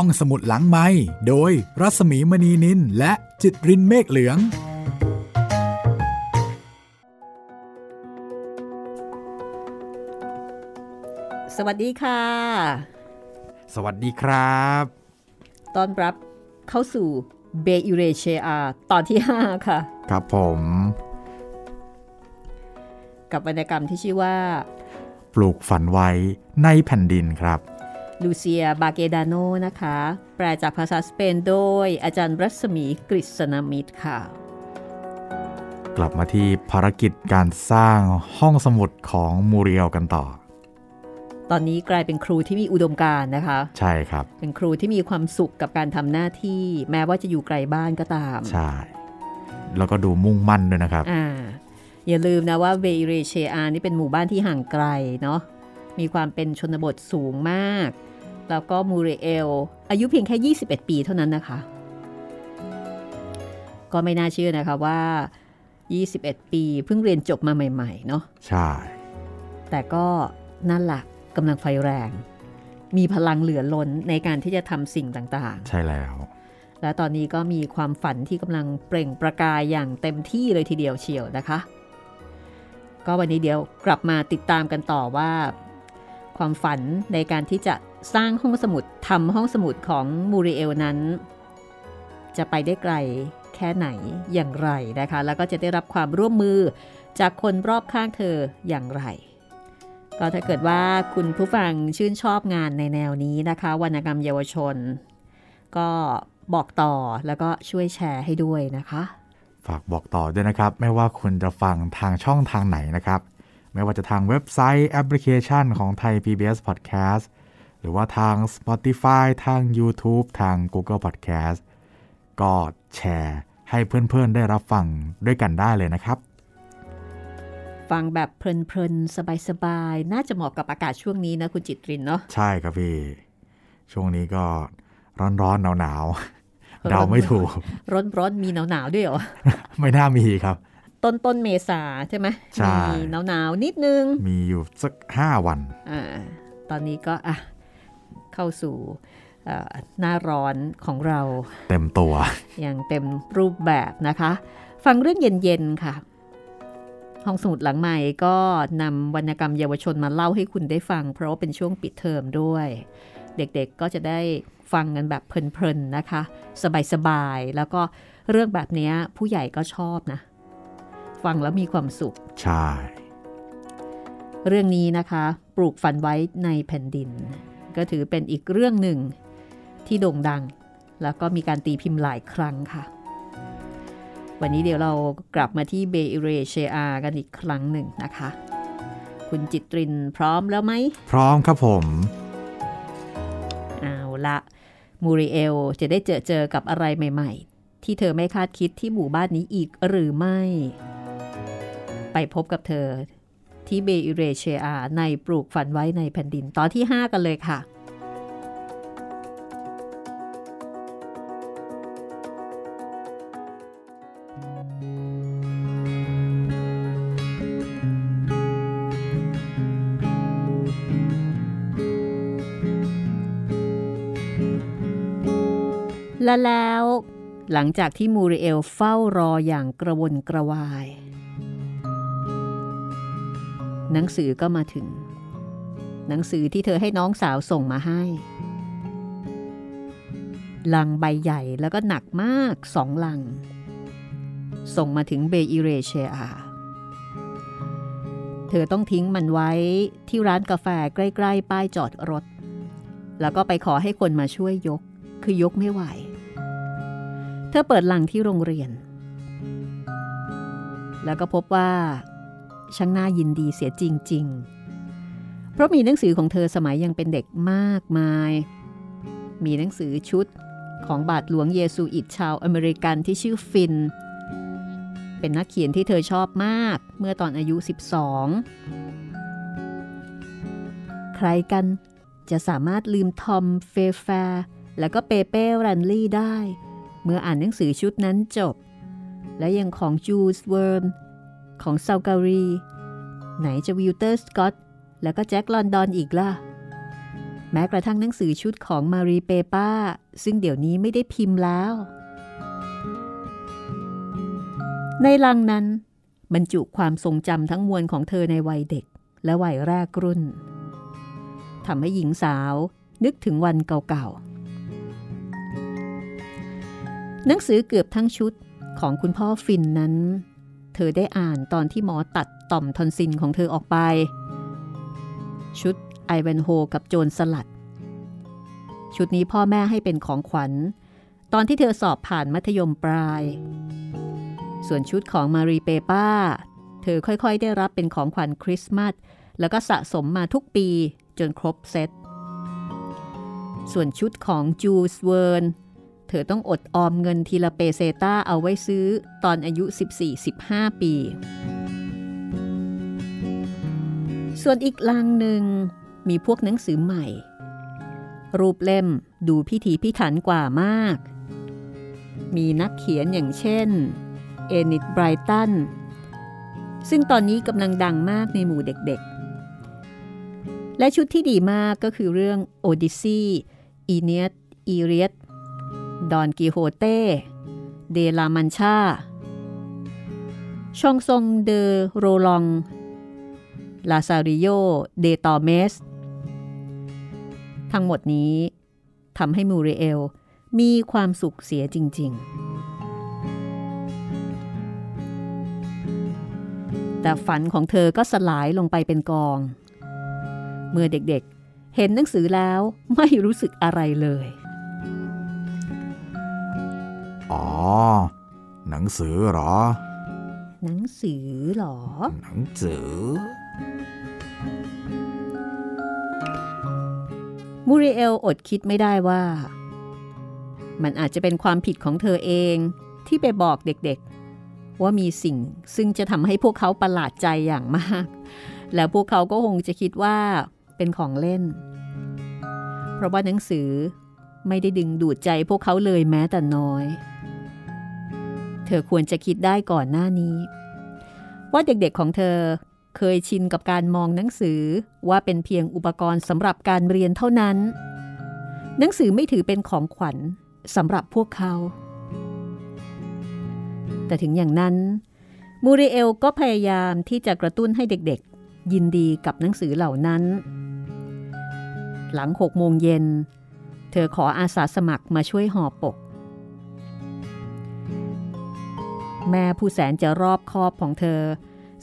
ห้องสมุดหลังไม้โดยรัสมีมณีนินและจิตรินเมฆเหลือง สวัสดีค่ะ สวัสดีครับต้อนรับเข้าสู่เบอิเรเชอาตอนที่ 5 ค่ะ ครับผม กับวรรณกรรมที่ชื่อว่า ปลูกฝันไว้ในแผ่นดินครับ ลูเซียบาเกดาโนนะคะ แปลจากภาษาสเปนโดยอาจารย์รัศมีกฤษณมิตรค่ะ กลับมาที่ภารกิจการสร้างห้องสมุดของมูเรียลกันต่อ ตอนนี้กลายเป็นครูที่มีอุดมการณ์นะคะ ใช่ครับ เป็นครูที่มีความสุขกับการทำหน้าที่ แม้ว่าจะอยู่ไกลบ้านก็ตาม ใช่ แล้วก็ดูมุ่งมั่นด้วยนะครับอ่าอย่าลืมนะว่าเบอิเรเชอานี่เป็นหมู่บ้านที่ห่างไกลเนาะ มีความเป็นชนบทสูงมาก แล้วก็มูเรเอล อายุเพียงแค่ 21 ปีเท่านั้นนะคะ ก็ไม่น่าเชื่อนะคะว่า 21 ปีเพิ่งเรียนจบมาใหม่ๆ เนาะใช่ แต่ก็นั่นแหละกำลังไฟแรง มีพลังเหลือล้นในการที่จะทำสิ่งต่างใช่แล้วๆและตอนนี้ก็มีความฝันที่กำลังเปล่งประกายอย่างเต็มที่เลยทีเดียวเชียวนะคะก็วันนี้เดี๋ยวกลับมาติดตามกันต่อว่า ความฝันในการที่จะสร้างห้องสมุดทำห้องสมุดของมูริเอลนั้น จะไปได้ไกลแค่ไหนอย่างไรนะคะ แล้วก็จะได้รับความร่วมมือจากคนรอบข้างเธออย่างไร ก็ถ้าเกิดว่าคุณผู้ฟังชื่นชอบงานในแนวนี้นะคะ วรรณกรรมเยาวชน ก็บอกต่อแล้วก็ช่วยแชร์ให้ด้วยนะคะ ฝากบอกต่อด้วยนะครับ ไม่ว่าคุณจะฟังทางช่องทางไหนนะครับ ไม่ว่าจะทางเว็บไซต์แอปพลิเคชันของไทย PBS Podcast หรือว่าทาง Spotify ทาง YouTube ทาง Google Podcast ก็แชร์ให้เพื่อนๆได้รับฟังด้วยกันได้เลยนะครับ ฟังแบบเพลินๆ สบายๆ น่าจะเหมาะกับอากาศช่วงนี้นะคุณจิตรินเนาะใช่ครับพี่ ช่วงนี้ก็ร้อนๆหนาวๆเดาไม่ถูกร้อนๆมีหนาวๆด้วยเหรอ ไม่น่ามีครับ ต้นต้นๆเมษาใช่ไหมใช่มีหนาวๆนิดนึง มีอยู่สักห้าวันอ่าตอนนี้ก็อะเข้าสู่เอ่อหน้าร้อนของเรา เต็มตัว อย่างเต็มรูปแบบนะคะ ฟังเรื่องเย็น ๆ ค่ะ ห้องสมุดหลังใหม่ก็นำวรรณกรรมเยาวชนมาเล่าให้คุณได้ฟัง เพราะว่าเป็นช่วงปิดเทอมด้วย เด็กๆก็จะได้ฟังกันแบบเพลินๆนะคะ สบายๆ แล้วก็เรื่องแบบเนี้ยผู้ใหญ่ก็ชอบนะ ฟังแล้วมีความสุข ใช่ เรื่องนี้นะคะ ปลูกฝันไว้ในแผ่นดิน ก็ถือเป็นอีกเรื่องหนึ่งที่โด่งดัง แล้วก็มีการตีพิมพ์หลายครั้งค่ะ วันนี้เดี๋ยวเรากลับมาที่เบอิเรเชอากันอีกครั้งหนึ่งนะคะ คุณจิตรินพร้อมแล้วไหม พร้อมครับผมเอาละมูริเอลจะได้เจอเจอกับอะไรใหม่ ๆ ที่เธอไม่คาดคิดที่หมู่บ้านนี้อีกหรือไม่ ไปพบกับเธอ ที่เบอิเรเชอาในปลูกฝันไว้ในแผ่นดินตอนที่ 5 กันเลยค่ะและแล้วหลังจากที่มูริเอลเฝ้ารออย่างกระวนกระวาย หนังสือก็มาถึง หนังสือที่เธอให้น้องสาวส่งมาให้ลังใบใหญ่แล้วก็หนักมากสองลัง ส่งมาถึงเบอิเรเชียเธอต้องทิ้งมันไว้ที่ร้านกาแฟใกล้ ๆ ป้ายจอดรถ แล้วก็ไปขอให้คนมาช่วยยก คือยกไม่ไหว เธอเปิดลังที่โรงเรียน แล้วก็พบว่า ช่างน่ายินดีเสียจริง ๆ เพราะมีหนังสือของเธอสมัยยังเป็นเด็กมากมาย มีหนังสือชุดของบาทหลวงเยซูอิตชาวอเมริกันที่ชื่อฟิน เป็นนักเขียนที่เธอชอบมากเมื่อตอนอายุ 12 ใครกันจะสามารถลืมทอมเพลย์แฟร์และก็เปเป้รันลี่ได้ เมื่ออ่านหนังสือชุดนั้นจบ และยังของจูลส์เวิร์น ของซัลการี ไหนจะวอลเตอร์สกอตแล้วก็แจ็คลอนดอนอีกล่ะ แม้กระทั่งหนังสือชุดของมารีเปป้า ซึ่งเดี๋ยวนี้ไม่ได้พิมพ์แล้ว ในลังนั้น บรรจุความทรงจำทั้งมวลของเธอในวัยเด็ก และวัยแรกรุ่นทำให้หญิงสาวนึกถึงวันเก่าๆ หนังสือเกือบทั้งชุดของคุณพ่อฟินนั้น เธอได้อ่านตอนที่หมอตัดต่อมทอนซินของเธอออกไป ชุดไอเวนโฮกับโจรสลัด ชุดนี้พ่อแม่ให้เป็นของขวัญ ตอนที่เธอสอบผ่านมัธยมปลาย ส่วนชุดของมารีเปป้า เธอค่อยๆ ได้รับเป็นของขวัญคริสต์มาสแล้วก็สะสมมาทุกปีจนครบเซตส่วนชุดของจูลส์เวิร์น เธอต้องอดออมเงินทีละเปเซต้าเอาไว้ซื้อตอนอายุ 14-15 ปี ส่วนอีกลังหนึ่งมีพวกหนังสือใหม่ รูปเล่มดูพิถีพิถันกว่ามาก มีนักเขียนอย่างเช่น เอนิดไบลตัน ซึ่งตอนนี้กำลังดังมากในหมู่เด็กๆ และชุดที่ดีมากก็คือเรื่องโอดิสซีย์ อีเนียด อีเลียด ดอนกิโฮเต้ เดลามันชาชองซงเดโรลอง ลาซาริโย เดตอร์เมส ทั้งหมดนี้ทำให้มูริเอลมีความสุขเสียจริง ๆ แต่ฝันของเธอก็สลายลงไปเป็นกอง เมื่อเด็กๆเห็นหนังสือแล้วไม่รู้สึกอะไรเลย อ๋อ หนังสือเหรอ หนังสือเหรอ หนังสือ มูริเอลอดคิดไม่ได้ว่า มันอาจจะเป็นความผิดของเธอเองที่ไปบอกเด็กๆ ว่ามีสิ่งซึ่งจะทำให้พวกเขาประหลาดใจอย่างมาก แล้วพวกเขาก็คงจะคิดว่าเป็นของเล่น เพราะว่าหนังสือไม่ได้ดึงดูดใจพวกเขาเลยแม้แต่น้อย เธอควรจะคิดได้ก่อนหน้านี้ ว่าเด็กๆของเธอเคยชินกับการมองหนังสือว่าเป็นเพียงอุปกรณ์สำหรับการเรียนเท่านั้น หนังสือไม่ถือเป็นของขวัญสำหรับพวกเขา แต่ถึงอย่างนั้น มูริเอลก็พยายามที่จะกระตุ้นให้เด็กๆ ยินดีกับหนังสือเหล่านั้น หลังหกโมงเย็น เธอขออาสาสมัครมาช่วยห่อปก แม่ผู้แสนจะรอบคอบของเธอ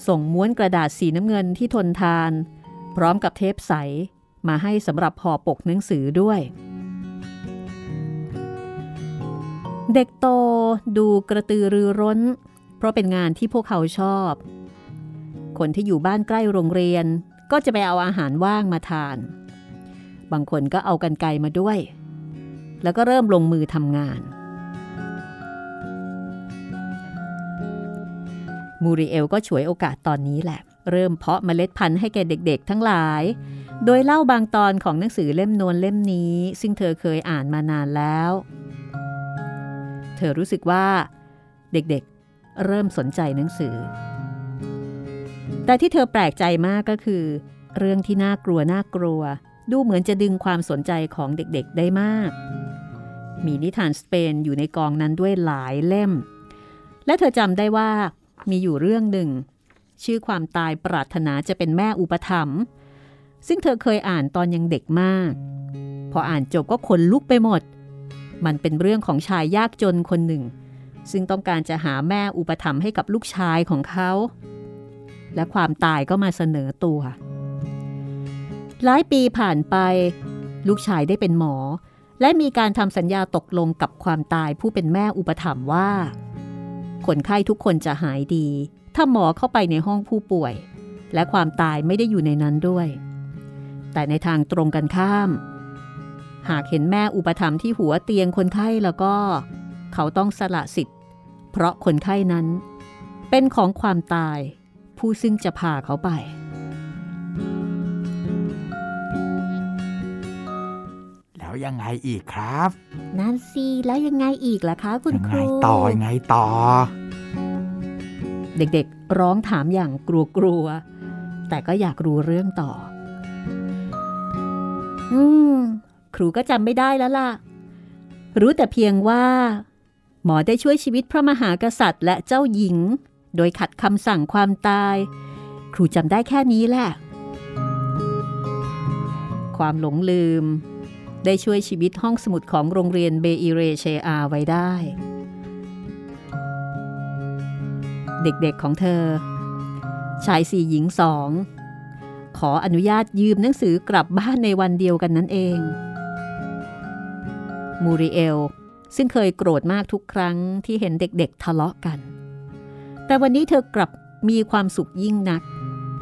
ส่งม้วนกระดาษสีน้ำเงินที่ทนทาน พร้อมกับเทปใส มาให้สำหรับห่อปกหนังสือด้วย เด็กโตดูกระตือรือร้น เพราะเป็นงานที่พวกเขาชอบ คนที่อยู่บ้านใกล้โรงเรียนก็จะไปเอาอาหารว่างมาทาน บางคนก็เอากันไกลมาด้วย แล้วก็เริ่มลงมือทำงาน มูริเอลก็ฉวยโอกาสตอนนี้แหละ เริ่มเพาะเมล็ดพันธุ์ให้แก่เด็กๆ ทั้งหลาย โดยเล่าบางตอนของหนังสือเล่มโนนเล่มนี้ ซึ่งเธอเคยอ่านมานานแล้ว เธอรู้สึกว่าเด็กๆ เริ่มสนใจหนังสือ แต่ที่เธอแปลกใจมากก็คือ เรื่องที่น่ากลัวน่ากลัว ดูเหมือนจะดึงความสนใจของเด็กๆ ได้มาก มีนิทานสเปนอยู่ในกองนั้นด้วยหลายเล่ม และเธอจำได้ว่า มีอยู่เรื่องหนึ่ง ชื่อความตายปรารถนาจะเป็นแม่อุปถัมภ์ซึ่งเธอเคยอ่านตอนยังเด็กมาก พออ่านจบก็ขนลุกไปหมด มันเป็นเรื่องของชายยากจนคนหนึ่ง ซึ่งต้องการจะหาแม่อุปถัมภ์ให้กับลูกชายของเขา และความตายก็มาเสนอตัว หลายปีผ่านไป ลูกชายได้เป็นหมอ และมีการทำสัญญาตกลงกับความตายผู้เป็นแม่อุปถัมภ์ว่า คนไข้ทุกคนจะหายดี ถ้าหมอเข้าไปในห้องผู้ป่วย และความตายไม่ได้อยู่ในนั้นด้วย แต่ในทางตรงกันข้าม หากเห็นแม่อุปถัมภ์ที่หัวเตียงคนไข้แล้วก็ เขาต้องสละสิทธิ์ เพราะคนไข้นั้น เป็นของความตาย ผู้ซึ่งจะพาเขาไป แล้วยังไงอีกครับ นั่นสิแล้วยังไงอีกล่ะคะ คุณยังคไงรูต่อยังไงต่อ เด็กๆ ร้องถามอย่างกลัวๆ แต่ก็อยากรู้เรื่องต่อ อืม ครูก็จำไม่ได้แล้วล่ะ รู้แต่เพียงว่า หมอได้ช่วยชีวิตพระมหากษัตริย์ และเจ้าหญิง โดยขัดคำสั่งความตาย ครูจำได้แค่นี้แหละความหลงลืม ได้ช่วยชีวิตห้องสมุดของโรงเรียนเบอิเรเชอาไว้ได้ เด็กๆของเธอ ชายสี่หญิงสอง ขออนุญาตยืมหนังสือกลับบ้านในวันเดียวกันนั่นเอง มูริเอล ซึ่งเคยโกรธมากทุกครั้งที่เห็นเด็กๆทะเลาะกัน แต่วันนี้เธอกลับมีความสุขยิ่งนัก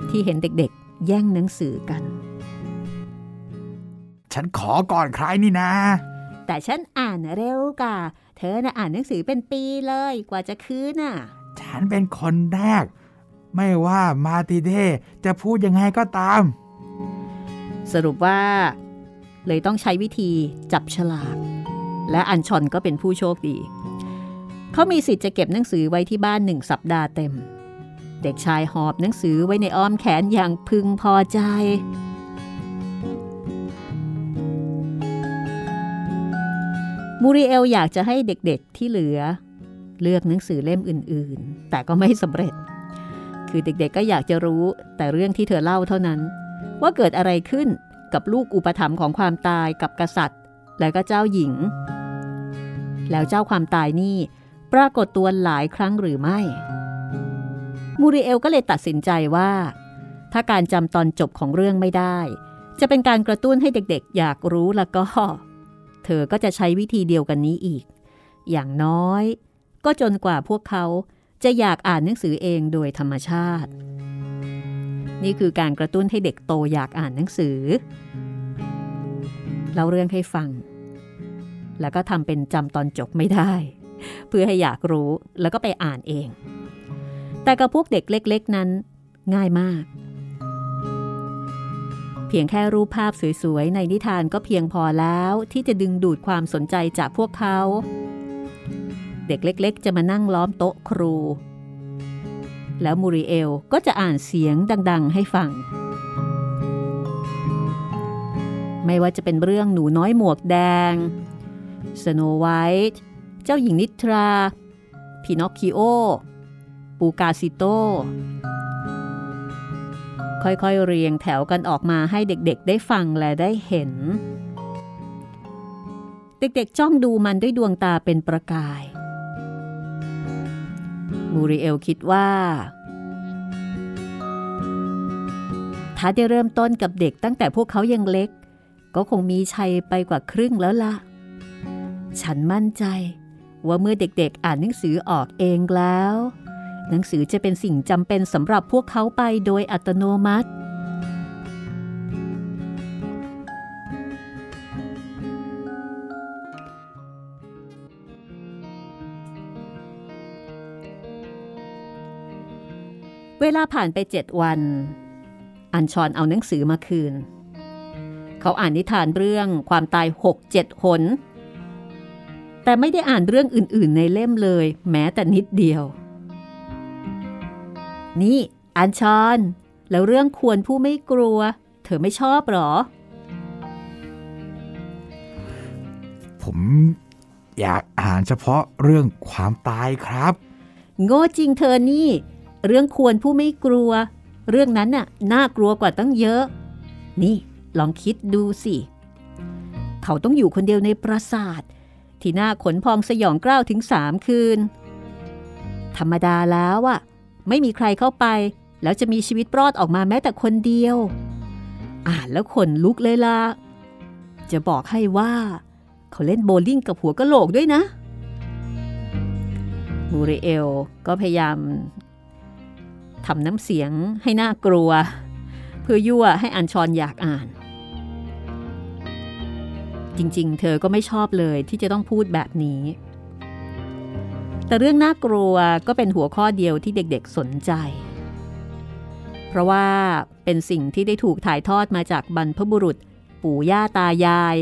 ที่เห็นเด็กๆ แย่งหนังสือกัน ฉันขอก่อนใครนี่นะ แต่ฉันอ่านเร็วกว่าเธอน่ะอ่านหนังสือเป็นปีเลยกว่าจะคืนน่ะ ฉันเป็นคนแรก ไม่ว่ามาติเดจะพูดยังไงก็ตาม สรุปว่า เลยต้องใช้วิธีจับฉลาก และอันชอนก็เป็นผู้โชคดีเขามีสิทธิ์จะเก็บหนังสือไว้ที่บ้านหนึ่งสัปดาห์เต็ม เด็กชายหอบหนังสือไว้ในอ้อมแขนอย่างพึงพอใจ มูริเอลอยากจะให้เด็กๆที่เหลือ เลือกหนังสือเล่มอื่นๆ แต่ก็ไม่สำเร็จ คือเด็กๆก็อยากจะรู้แต่เรื่องที่เธอเล่าเท่านั้น ว่าเกิดอะไรขึ้นกับลูกอุปถัมภ์ของความตายกับกษัตริย์ และก็เจ้าหญิง แล้วเจ้าความตายนี่ปรากฏตัวหลายครั้งหรือไม่ มูริเอลก็เลยตัดสินใจว่า ถ้าการจำตอนจบของเรื่องไม่ได้ จะเป็นการกระตุ้นให้เด็กๆ อยากรู้แล้วก็ เธอก็จะใช้วิธีเดียวกันนี้อีก อย่างน้อย ก็จนกว่าพวกเขาจะอยากอ่านหนังสือเองโดยธรรมชาติ นี่คือการกระตุ้นให้เด็กโตอยากอ่านหนังสือเล่าเรื่องให้ฟัง แล้วก็ทำเป็นจำตอนจบไม่ได้ เพื่อให้อยากรู้แล้วก็ไปอ่านเอง แต่กับพวกเด็กเล็ก ๆ นั้นง่ายมาก เพียงแค่รูปภาพสวยๆ ในนิทานก็เพียงพอแล้วที่จะดึงดูดความสนใจจากพวกเขา เด็กเล็กๆ จะมานั่งล้อมโต๊ะครู แล้วมูริเอลก็จะอ่านเสียงดัง ๆ ให้ฟัง ไม่ว่าจะเป็นเรื่องหนูน้อยหมวกแดงสโนไวท์เจ้าหญิงนิทรา พินอคคิโอ ปูกาซิโต ค่อยๆ เรียงแถวกันออกมาให้เด็กๆ ได้ฟังและได้เห็น เด็กๆ จ้องดูมันด้วยดวงตาเป็นประกาย มูริเอลคิดว่า ถ้าได้เริ่มต้นกับเด็กตั้งแต่พวกเขายังเล็ก ก็คงมีชัยไปกว่าครึ่งแล้วล่ะ ฉันมั่นใจว่าเมื่อเด็กๆ อ่านหนังสือออกเองแล้ว หนังสือจะเป็นสิ่งจำเป็นสำหรับพวกเขาไปโดยอัตโนมัติ เวลาผ่านไปเจ็ดวัน อัญชอนเอาหนังสือมาคืน เขาอ่านนิทานเรื่องความตายหกเจ็ดหนแต่ไม่ได้อ่านเรื่องอื่นๆในเล่มเลย แม้แต่นิดเดียว นี่อัญชอนแล้วเรื่องควรผู้ไม่กลัว เธอไม่ชอบหรอ ผมอยากอ่านเฉพาะเรื่องความตายครับ โง่จริงเธอนี่ เรื่องควรผู้ไม่กลัว เรื่องนั้นน่ะน่ากลัวกว่าตั้งเยอะ นี่ลองคิดดูสิ เขาต้องอยู่คนเดียวในปราสาท ที่น่าขนพองสยองกล้าวถึงสามคืน ธรรมดาแล้วอะ ไม่มีใครเข้าไป แล้วจะมีชีวิตรอดออกมาแม้แต่คนเดียว อ่านแล้วขนลุกเลยล่ะ จะบอกให้ว่า เขาเล่นโบลิ่งกับหัวกะโหลกด้วยนะ มูริเอลก็พยายามทำน้ำเสียงให้น่ากลัว เพื่อยั่วให้อัญชอนอยากอ่าน จริงๆ เธอก็ไม่ชอบเลยที่จะต้องพูดแบบนี้ แต่เรื่องน่ากลัวก็เป็นหัวข้อเดียวที่เด็กๆสนใจ เพราะว่าเป็นสิ่งที่ได้ถูกถ่ายทอดมาจากบรรพบุรุษ ปู่ย่าตายาย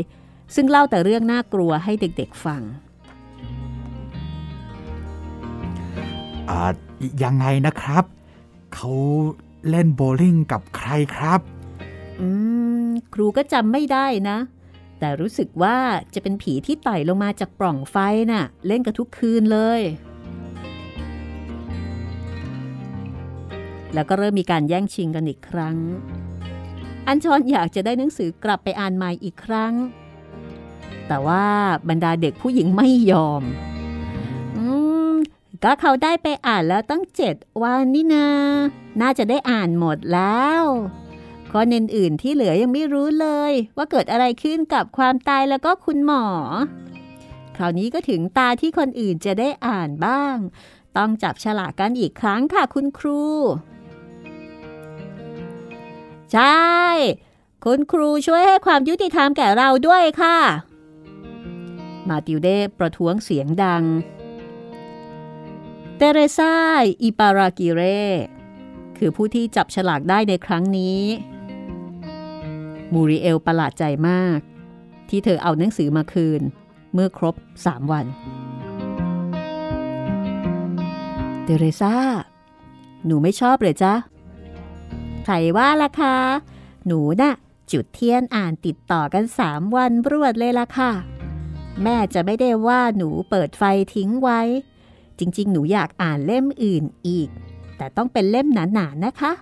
ซึ่งเล่าแต่เรื่องน่ากลัวให้เด็กๆฟังอ่ายังไงนะครับ เขาเล่นโบว์ลิ่งกับใครครับ อืม ครูก็จำไม่ได้นะ แต่รู้สึกว่าจะเป็นผีที่ไต่ลงมาจากปล่องไฟนะ่ะ เล่นกันทุกคืนเลย แล้วก็เริ่มมีการแย่งชิงกันอีกครั้ง อันชอนอยากจะได้หนังสือกลับไปอ่านใหม่อีกครั้ง แต่ว่าบรรดาเด็กผู้หญิงไม่ยอม อืม ก็เขาได้ไปอ่านแล้วตั้งเจ็ดวันนี่นา น่าจะได้อ่านหมดแล้ว คนอื่นๆที่เหลือยังไม่รู้เลย ว่าเกิดอะไรขึ้นกับความตายแล้วก็คุณหมอ คราวนี้ก็ถึงตาที่คนอื่นจะได้อ่านบ้าง ต้องจับฉลากกันอีกครั้งค่ะคุณครู ใช่ คุณครูช่วยให้ความยุติธรรมแก่เราด้วยค่ะ มาติวเดประท้วงเสียงดัง เตเรซาอิปารากิเรคือผู้ที่จับฉลากได้ในครั้งนี้ มูริเอลประหลาดใจมาก ที่เธอเอาหนังสือมาคืน เมื่อครบสามวันเตเรซาหนูไม่ชอบเลยจ๊ะใครว่าล่ะคะหนูน่ะจุดเทียนอ่านติดต่อกันสามวันรวดเลยล่ะค่ะ แม่จะไม่ได้ว่าหนูเปิดไฟทิ้งไว้ จริง ๆ หนูอยากอ่านเล่มอื่นอีก แต่ต้องเป็นเล่มหนาๆนนะคะ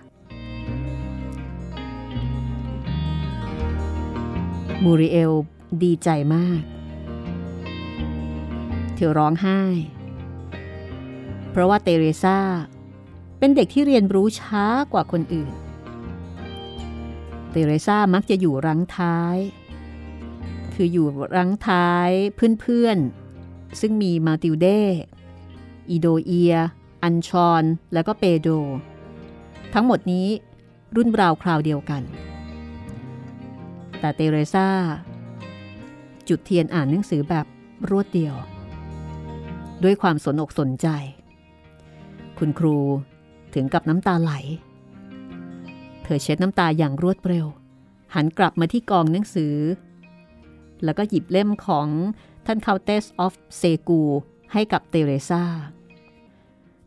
มูริเอลดีใจมาก เธอร้องไห้ เพราะว่าเตเรซาเป็นเด็กที่เรียนรู้ช้ากว่าคนอื่น เตเรซามักจะอยู่รังท้าย คืออยู่รังท้ายเพื่อนๆ ซึ่งมีมาติลเดอีโดเอีย อันชอน แล้วก็เปโด ทั้งหมดนี้รุ่นราวคราวเดียวกัน แต่เตเรซาจุดเทียนอ่านหนังสือแบบรวดเดียว ด้วยความสนอกสนใจ คุณครูถึงกับน้ำตาไหล เธอเช็ดน้ำตาอย่างรวดเร็ว หันกลับมาที่กองหนังสือ แล้วก็หยิบเล่มของท่าน Countess of เซกูร์ให้กับเตเรซา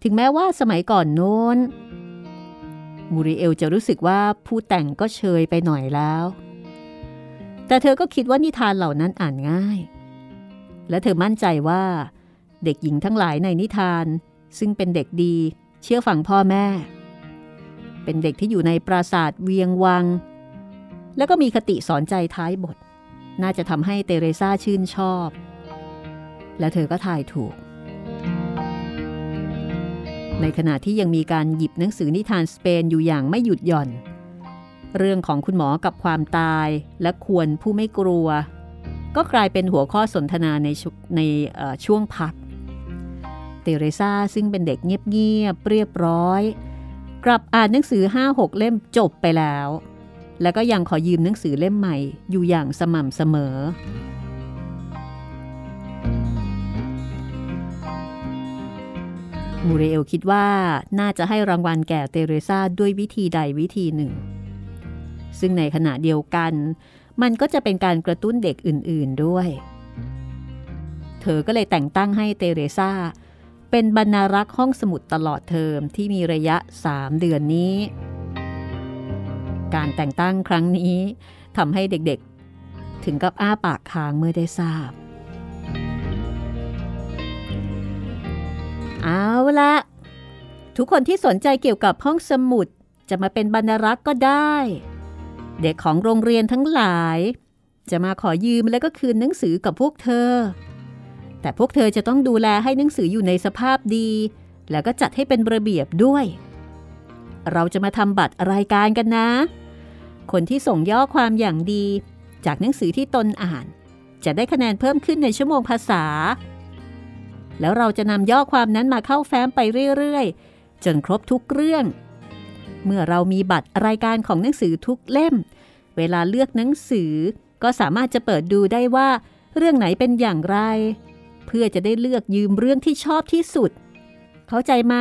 ถึงแม้ว่าสมัยก่อนโน้น มูริเอลจะรู้สึกว่าผู้แต่งก็เชยไปหน่อยแล้ว แต่เธอก็คิดว่านิทานเหล่านั้นอ่านง่าย และเธอมั่นใจว่า เด็กหญิงทั้งหลายในนิทาน ซึ่งเป็นเด็กดีเชื่อฟังพ่อแม่ เป็นเด็กที่อยู่ในปราสาทเวียงวัง แล้วก็มีคติสอนใจท้ายบท น่าจะทำให้เตเรซาชื่นชอบ และเธอก็ทายถูก ในขณะที่ยังมีการหยิบหนังสือนิทานสเปนอยู่อย่างไม่หยุดหย่อน เรื่องของคุณหมอกับความตายและควรผู้ไม่กลัว ก็กลายเป็นหัวข้อสนทนาในในช่วงพัก เตเรซาซึ่งเป็นเด็กเงียบๆเรียบร้อย กลับอ่านหนังสือ 5-6 เล่มจบไปแล้ว แล้วก็ยังขอยืมหนังสือเล่มใหม่อยู่อย่างสม่ำเสมอมูเรเอลคิดว่าน่าจะให้รางวัลแก่เตเรซาด้วยวิธีใดวิธีหนึ่ง ซึ่งในขณะเดียวกัน มันก็จะเป็นการกระตุ้นเด็กอื่นๆด้วย เธอก็เลยแต่งตั้งให้เตเรซาเป็นบรรณารักษ์ห้องสมุดตลอดเทอมที่มีระยะ 3 เดือนนี้ การแต่งตั้งครั้งนี้ทำให้เด็กๆ ถึงกับอ้าปากค้างเมื่อได้ทราบ เอาละทุกคนที่สนใจเกี่ยวกับห้องสมุดจะมาเป็นบรรณารักษ์ก็ได้ เด็กของโรงเรียนทั้งหลาย จะมาขอยืมแล้วก็คืนหนังสือกับพวกเธอ แต่พวกเธอจะต้องดูแลให้หนังสืออยู่ในสภาพดี แล้วก็จัดให้เป็นระเบียบด้วย เราจะมาทำบัตรรายการกันนะ คนที่ส่งย่อความอย่างดี จากหนังสือที่ตนอ่าน จะได้คะแนนเพิ่มขึ้นในชั่วโมงภาษา แล้วเราจะนำย่อความนั้นมาเข้าแฟ้มไปเรื่อยๆ จนครบทุกเรื่อง เมื่อเรามีบัตรรายการของหนังสือทุกเล่ม เวลาเลือกหนังสือ ก็สามารถจะเปิดดูได้ว่า เรื่องไหนเป็นอย่างไร เพื่อจะได้เลือกยืมเรื่องที่ชอบที่สุด เข้าใจไหม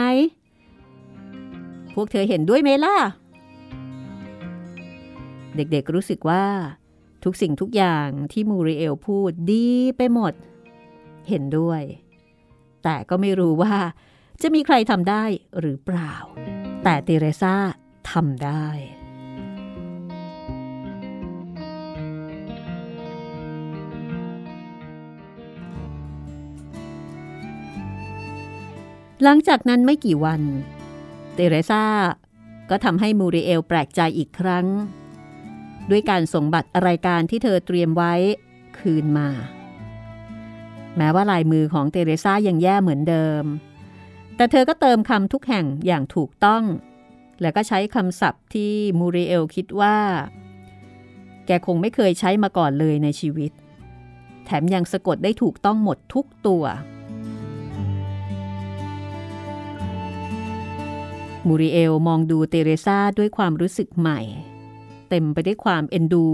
พวกเธอเห็นด้วยไหมล่ะ เด็กๆรู้สึกว่าทุกสิ่งทุกอย่างที่มูริเอลพูดดีไปหมด เห็นด้วย แต่ก็ไม่รู้ว่าจะมีใครทำได้หรือเปล่า แต่ติเรซาทำได้หลังจากนั้นไม่กี่วัน เตเรซาก็ทำให้มูริเอลแปลกใจอีกครั้ง ด้วยการส่งบัตรรายการที่เธอเตรียมไว้คืนมา แม้ว่าลายมือของเตเรซายังแย่เหมือนเดิม แต่เธอก็เติมคำทุกแห่งอย่างถูกต้อง แล้วก็ใช้คำศัพท์ที่มูริเอลคิดว่า แกคงไม่เคยใช้มาก่อนเลยในชีวิต แถมยังสะกดได้ถูกต้องหมดทุกตัวมูริเอลมองดูเตเรซาด้วยความรู้สึกใหม่ เต็มไปด้วยความเอ็นดู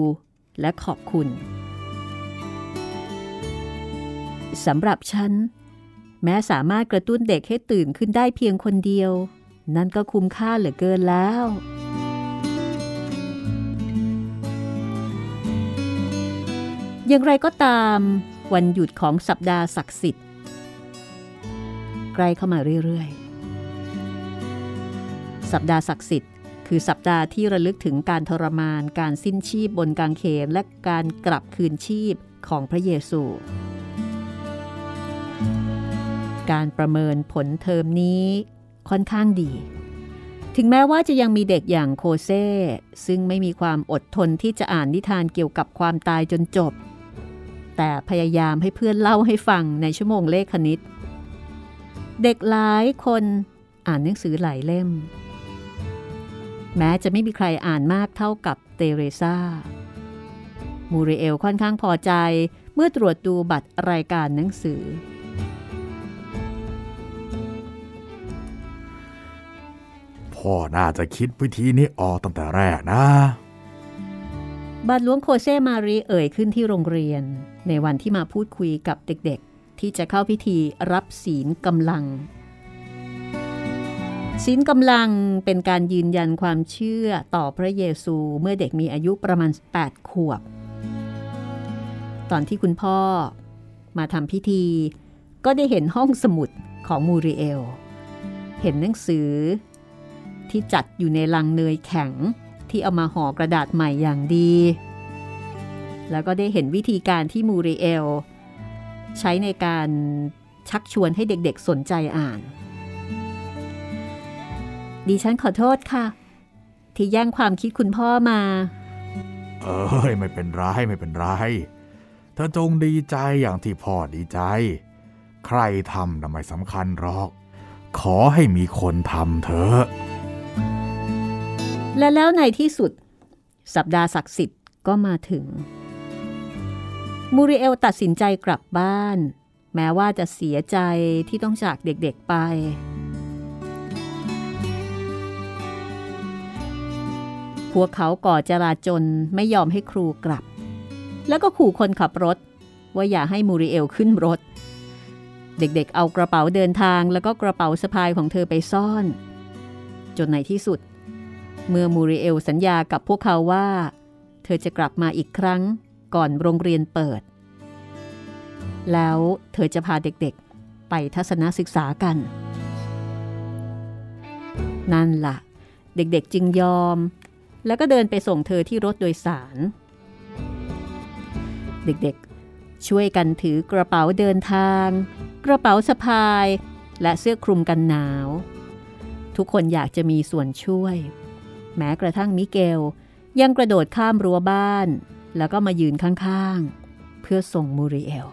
และขอบคุณสำหรับฉัน แม้สามารถกระตุ้นเด็กให้ตื่นขึ้นได้เพียงคนเดียว นั่นก็คุ้มค่าเหลือเกินแล้ว อย่างไรก็ตาม วันหยุดของสัปดาห์ศักดิ์สิทธิ์ใกล้เข้ามาเรื่อยๆ สัปดาห์ศักดิ์สิทธิ์คือสัปดาห์ที่ระลึกถึงการทรมาน การสิ้นชีพบนกางเขนและการกลับคืนชีพของพระเยซู การประเมินผลเทอมนี้ค่อนข้างดี ถึงแม้ว่าจะยังมีเด็กอย่างโคเซ่ซึ่งไม่มีความอดทนที่จะอ่านนิทานเกี่ยวกับความตายจนจบ แต่พยายามให้เพื่อนเล่าให้ฟังในชั่วโมงเลขคณิต เด็กหลายคนอ่านหนังสือหลายเล่ม แม้จะไม่มีใครอ่านมากเท่ากับเตเรซามูริเอลค่อนข้างพอใจเมื่อตรวจดูบัตรรายการหนังสือ พ่อน่าจะคิดวิธีนี้ออกตั้งแต่แรกนะบาทหลวงโคเซมารีเอ่ยขึ้นที่โรงเรียน ในวันที่มาพูดคุยกับเด็กๆ ที่จะเข้าพิธีรับศีลกำลัง ศีลกำลังเป็นการยืนยันความเชื่อต่อพระเยซูเมื่อเด็กมีอายุประมาณ 8 ขวบ ตอนที่คุณพ่อมาทำพิธี ก็ได้เห็นห้องสมุดของมูริเอล เห็นหนังสือ ที่จัดอยู่ในลังเนยแข็งที่เอามาห่อกระดาษใหม่อย่างดี แล้วก็ได้เห็นวิธีการที่มูริเอล ใช้ในการชักชวนให้เด็กๆสนใจอ่าน ดิฉันขอโทษค่ะ ที่แย่งความคิดคุณพ่อมา เอ้ยไม่เป็นไรไม่เป็นไรเธอจงดีใจอย่างที่พ่อดีใจ ใครทำทำไมสำคัญหรอก ขอให้มีคนทำเถอะ และแล้วในที่สุด สัปดาห์ศักดิ์สิทธิ์ก็มาถึง มูริเอลตัดสินใจกลับบ้าน แม้ว่าจะเสียใจที่ต้องจากเด็กๆไป พวกเขาก่อจราจนไม่ยอมให้ครูกลับ แล้วก็ขู่คนขับรถ ว่าอย่าให้มูริเอลขึ้นรถ เด็กๆ เอากระเป๋าเดินทางแล้วก็กระเป๋าสะพายของเธอไปซ่อน จนในที่สุด เมื่อมูริเอลสัญญากับพวกเขาว่า เธอจะกลับมาอีกครั้งก่อนโรงเรียนเปิด แล้วเธอจะพาเด็กๆ ไปทัศนศึกษากัน นั่นละ่ะ เด็กๆจึงยอม แล้วก็เดินไปส่งเธอที่รถโดยสาร เด็กๆ ช่วยกันถือกระเป๋าเดินทาง กระเป๋าสะพาย และเสื้อคลุมกันหนาว ทุกคนอยากจะมีส่วนช่วย แม้กระทั่งมิเกล ยังกระโดดข้ามรั้วบ้าน แล้วก็มายืนข้างๆ เพื่อส่งมูริเอล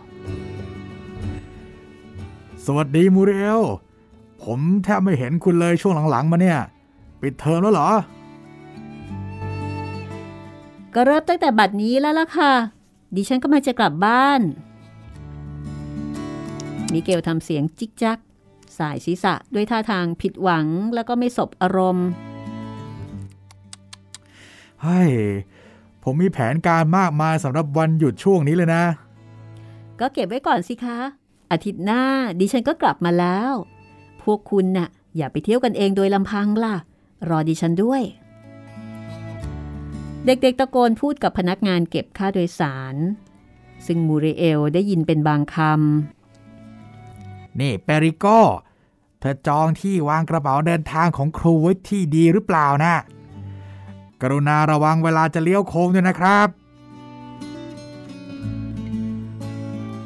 สวัสดีมูริเอล ผมแทบไม่เห็นคุณเลยช่วงหลังๆ มาเนี่ย ปิดเทอมแล้วเหรอ ก็เริ่มตั้งแต่บัดนี้แล้วล่ะค่ะ ดิฉันก็มาจะกลับบ้าน มิเกลทำเสียงจิกจัก สายศีรษะด้วยท่าทางผิดหวังแล้วก็ไม่สบอารมณ์เฮ้ยผมมีแผนการมากมายสำหรับวันหยุดช่วงนี้เลยนะ ก็เก็บไว้ก่อนสิคะ อาทิตย์หน้าดิฉันก็กลับมาแล้ว พวกคุณน่ะ อย่าไปเที่ยวกันเองโดยลำพังล่ะ รอดิฉันด้วย เด็กๆตะโกนพูดกับพนักงานเก็บค่าโดยสาร ซึ่งมูริเอลได้ยินเป็นบางคำนี่เปริโกเธอจองที่วางกระเป๋าเดินทางของครูไว้ที่ดีหรือเปล่านะ กรุณาระวังเวลาจะเลี้ยวโค้งด้วยนะครับ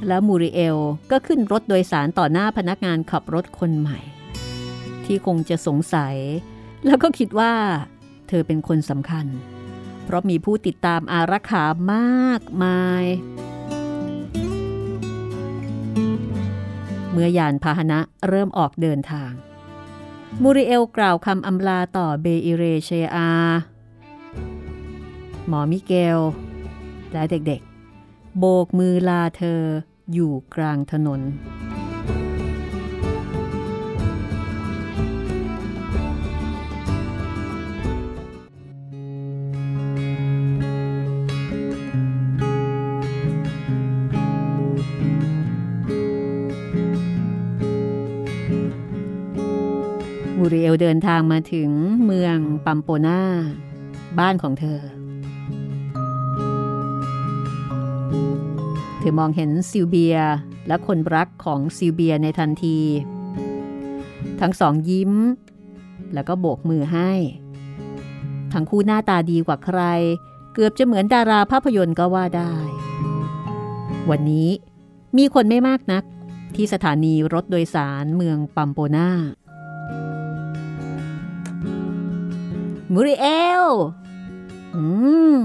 แล้วมูริเอลก็ขึ้นรถโดยสารต่อหน้าพนักงานขับรถคนใหม่ ที่คงจะสงสัย แล้วก็คิดว่า เธอเป็นคนสำคัญ เพราะมีผู้ติดตามอารักขามากมาย มื่อยานพาหนะเริ่มออกเดินทาง มูริเอลกล่าวคำอำลาต่อเบอิเรเชอาหมอมิเกล และเด็กๆ โบกมือลาเธออยู่กลางถนน ริเอลเดินทางมาถึงเมืองปัมโปนาบ้านของเธอ เธอมองเห็นซิลเบียและคนรักของซิลเบียในทันที ทั้งสองยิ้ม แล้วก็โบกมือให้ ทั้งคู่หน้าตาดีกว่าใคร เกือบจะเหมือนดาราภาพยนตร์ก็ว่าได้ วันนี้มีคนไม่มากนักที่สถานีรถโดยสารเมืองปัมโปนา มูริเอล อืม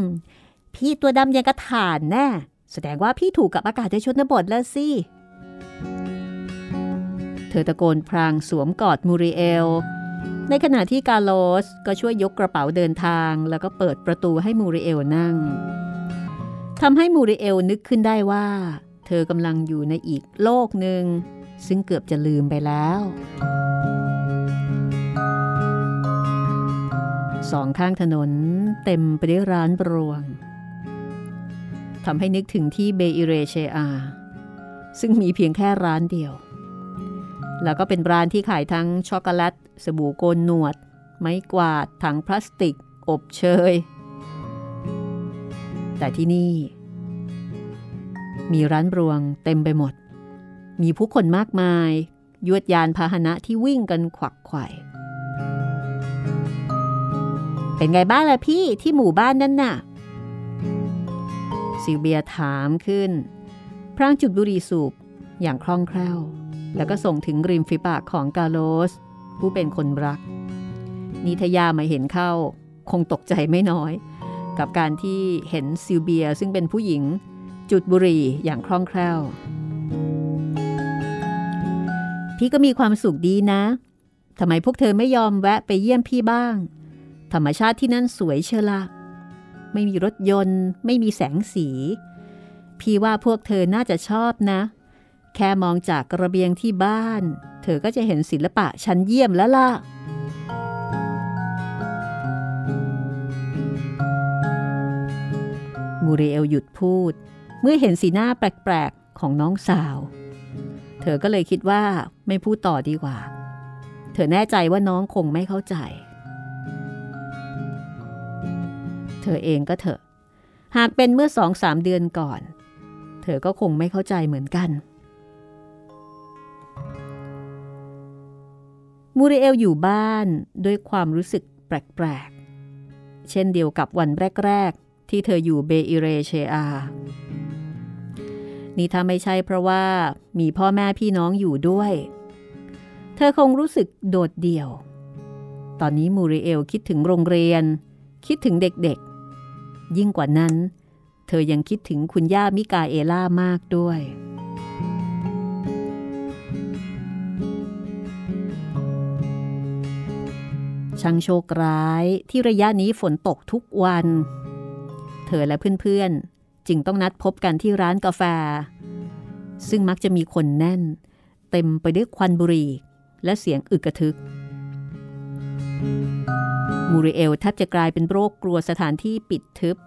พี่ตัวดำยังกระถานแน่แสดงว่าพี่ถูกกับอากาศในชนบทแล้วสิ เธอตะโกนพรางสวมกอดมูริเอล ในขณะที่กาโลสก็ช่วยยกกระเป๋าเดินทาง แล้วก็เปิดประตูให้มูริเอลนั่งทำให้มูริเอลนึกขึ้นได้ว่า เธอกำลังอยู่ในอีกโลกหนึ่งซึ่งเกือบจะลืมไปแล้ว สองข้างถนนเต็มไปด้วยร้านรวงทำให้นึกถึงที่เบอิเรเชอา ซึ่งมีเพียงแค่ร้านเดียว แล้วก็เป็นร้านที่ขายทั้งช็อกโกแลต สบู่โกนหนวด ไม้กวาด ถังพลาสติก อบเชย แต่ที่นี่ มีร้านรวงเต็มไปหมด มีผู้คนมากมาย ยวดยานพาหนะที่วิ่งกันขวักไขว่ เป็นไงบ้างล่ะพี่ที่หมู่บ้านนั่นน่ะ ซิลเบียถามขึ้น พรางจุดบุหรี่สูบอย่างคล่องแคล่ว แล้วก็ส่งถึงริมฝีปากของกาโลส ผู้เป็นคนรัก นิทยามาเห็นเข้า คงตกใจไม่น้อย กับการที่เห็นซิลเบียซึ่งเป็นผู้หญิง จุดบุหรี่อย่างคล่องแคล่ว พี่ก็มีความสุขดีนะทำไมพวกเธอไม่ยอมแวะไปเยี่ยมพี่บ้าง ธรรมชาติที่นั่นสวยเชละไม่มีรถยนต์ ไม่มีแสงสี พี่ว่าพวกเธอน่าจะชอบนะ แค่มองจากระเบียงที่บ้าน เธอก็จะเห็นศิลปะชั้นเยี่ยมแล้วล่ะมูเรเอลหยุดพูด เมื่อเห็นสีหน้าแปลกๆ ของน้องสาว เธอก็เลยคิดว่าไม่พูดต่อดีกว่า เธอแน่ใจว่าน้องคงไม่เข้าใจ เธอเองก็เถอะ หากเป็นเมื่อสองสามเดือนก่อน เธอก็คงไม่เข้าใจเหมือนกัน มูริเอลอยู่บ้านด้วยความรู้สึกแปลกๆ เช่นเดียวกับวันแรก ๆ ที่เธออยู่เบอิเรเชอานี่ถ้าไม่ใช่เพราะว่ามีพ่อแม่พี่น้องอยู่ด้วย เธอคงรู้สึกโดดเดี่ยว ตอนนี้มูริเอลคิดถึงโรงเรียน คิดถึงเด็ก ยิ่งกว่านั้น เธอยังคิดถึงคุณย่ามิกาเอล่ามากด้วยช่างโชคร้ายที่ระยะนี้ฝนตกทุกวัน เธอและเพื่อนๆ จึงต้องนัดพบกันที่ร้านกาแฟ ซึ่งมักจะมีคนแน่น เต็มไปด้วยควันบุหรี่และเสียงอึกกระทึก มูริเอลแทบจะกลายเป็นโรคกลัวสถานที่ปิดทึบ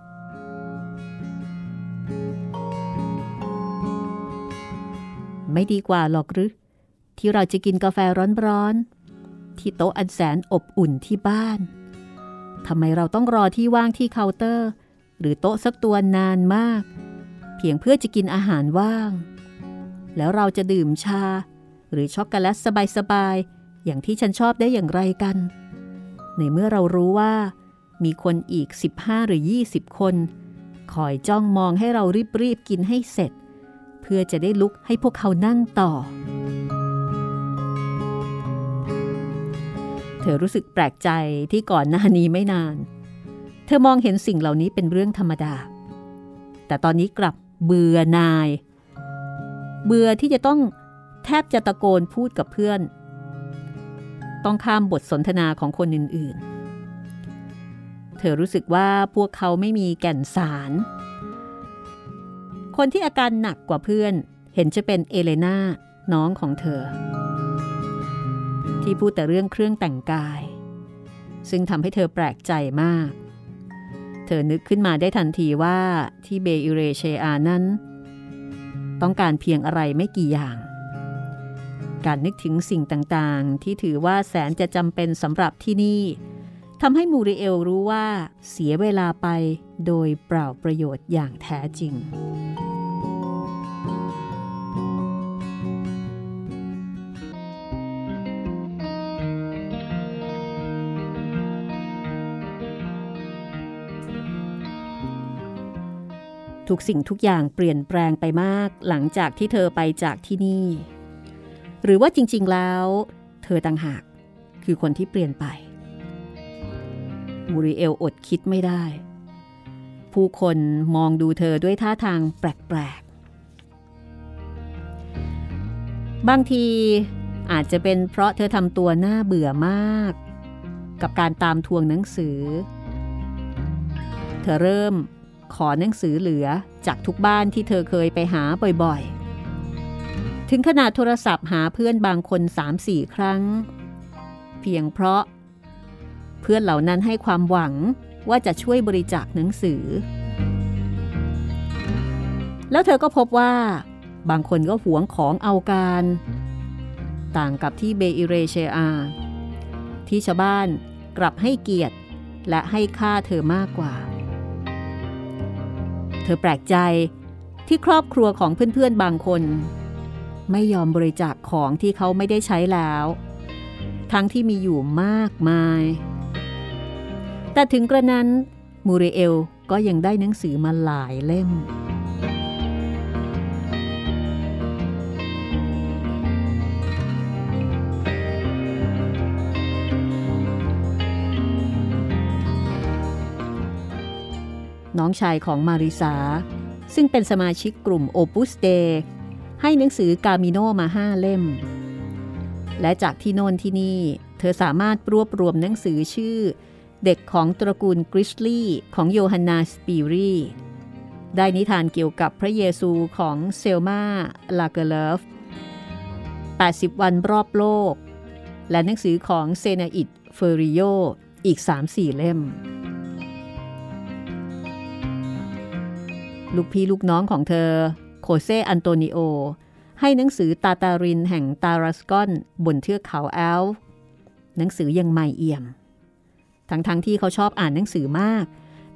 ไม่ดีกว่าหรอกหรือที่เราจะกินกาแฟร้อนๆ ที่โต๊ะอันแสนอบอุ่นที่บ้านทำไมเราต้องรอที่ว่างที่เคาน์เตอร์ หรือโต๊ะสักตัวนานมาก เพียงเพื่อจะกินอาหารว่าง แล้วเราจะดื่มชา หรือช็อกโกแลตสบายๆ อย่างที่ฉันชอบได้อย่างไรกัน ในเมื่อเรารู้ว่า มีคนอีก 15 หรือ 20 คนคอยจ้องมองให้เรารีบๆกินให้เสร็จ เพื่อจะได้ลุกให้พวกเขานั่งต่อ เธอรู้สึกแปลกใจที่ก่อนหน้านี้ไม่นาน เธอมองเห็นสิ่งเหล่านี้เป็นเรื่องธรรมดา แต่ตอนนี้กลับเบื่อนาย เบื่อที่จะต้องแทบจะตะโกนพูดกับเพื่อน ต้องข้ามบทสนทนาของคนอื่นๆ เธอรู้สึกว่าพวกเขาไม่มีแก่นสาร คนที่อาการหนักกว่าเพื่อนเห็นจะเป็นเอเลนาน้องของเธอ ที่พูดแต่เรื่องเครื่องแต่งกาย ซึ่งทำให้เธอแปลกใจมาก เธอนึกขึ้นมาได้ทันทีว่าที่เบอิเรเชอานั้น ต้องการเพียงอะไรไม่กี่อย่าง การนึกถึงสิ่งต่างๆ ที่ถือว่าแสนจะจำเป็นสำหรับที่นี่ทำให้มูริเอลรู้ว่าเสียเวลาไปโดยเปล่าประโยชน์อย่างแท้จริง ทุกสิ่งทุกอย่างเปลี่ยนแปลงไปมากหลังจากที่เธอไปจากที่นี่ หรือว่าจริง ๆ แล้ว เธอต่างหาก คือคนที่เปลี่ยนไป มูริเอลอดคิดไม่ได้ ผู้คนมองดูเธอด้วยท่าทางแปลกๆ บางทีอาจจะเป็นเพราะเธอทำตัวน่าเบื่อมาก กับการตามทวงหนังสือ เธอเริ่มขอหนังสือเหลือจากทุกบ้านที่เธอเคยไปหาบ่อยๆ ถึงขนาดโทรศัพท์หาเพื่อนบางคน 3-4 ครั้ง เพียงเพราะ เพื่อนเหล่านั้นให้ความหวังว่าจะช่วยบริจาคหนังสือ แล้วเธอก็พบว่า บางคนก็หวงของเอาการ ต่างกับที่เบอิเรเชอาที่ชาวบ้านกลับให้เกียรติและให้ค่าเธอมากกว่า เธอแปลกใจที่ครอบครัวของเพื่อนๆบางคน ไม่ยอมบริจาคของที่เขาไม่ได้ใช้แล้ว ทั้งที่มีอยู่มากมาย แต่ถึงกระนั้นมูเรเอลก็ยังได้หนังสือมาหลายเล่ม น้องชายของมาริสาซึ่งเป็นสมาชิกกลุ่มโอปุสเดอี ให้หนังสือกามิโนมาห้าเล่ม และจากที่โน่นที่นี่ เธอสามารถรวบรวมหนังสือชื่อ เด็กของตระกูลกริทลี่ของโยฮันนาสปีรีได้นิทานเกี่ยวกับพระเยซูของเซลมาลาเกร์เลิฟ80 วันรอบโลก และหนังสือของเซนาอิดเฟอริโยอีก 3-4 เล่ม ลูกพี่ลูกน้องของเธอ โคเซอันโตนิโอ ให้หนังสือตาตารินแห่งตารัสกอนบนเทือกเขาแอลหนังสือยังไม่เอี่ยม ทั้งๆทที่เขาชอบอ่านหนังสือมาก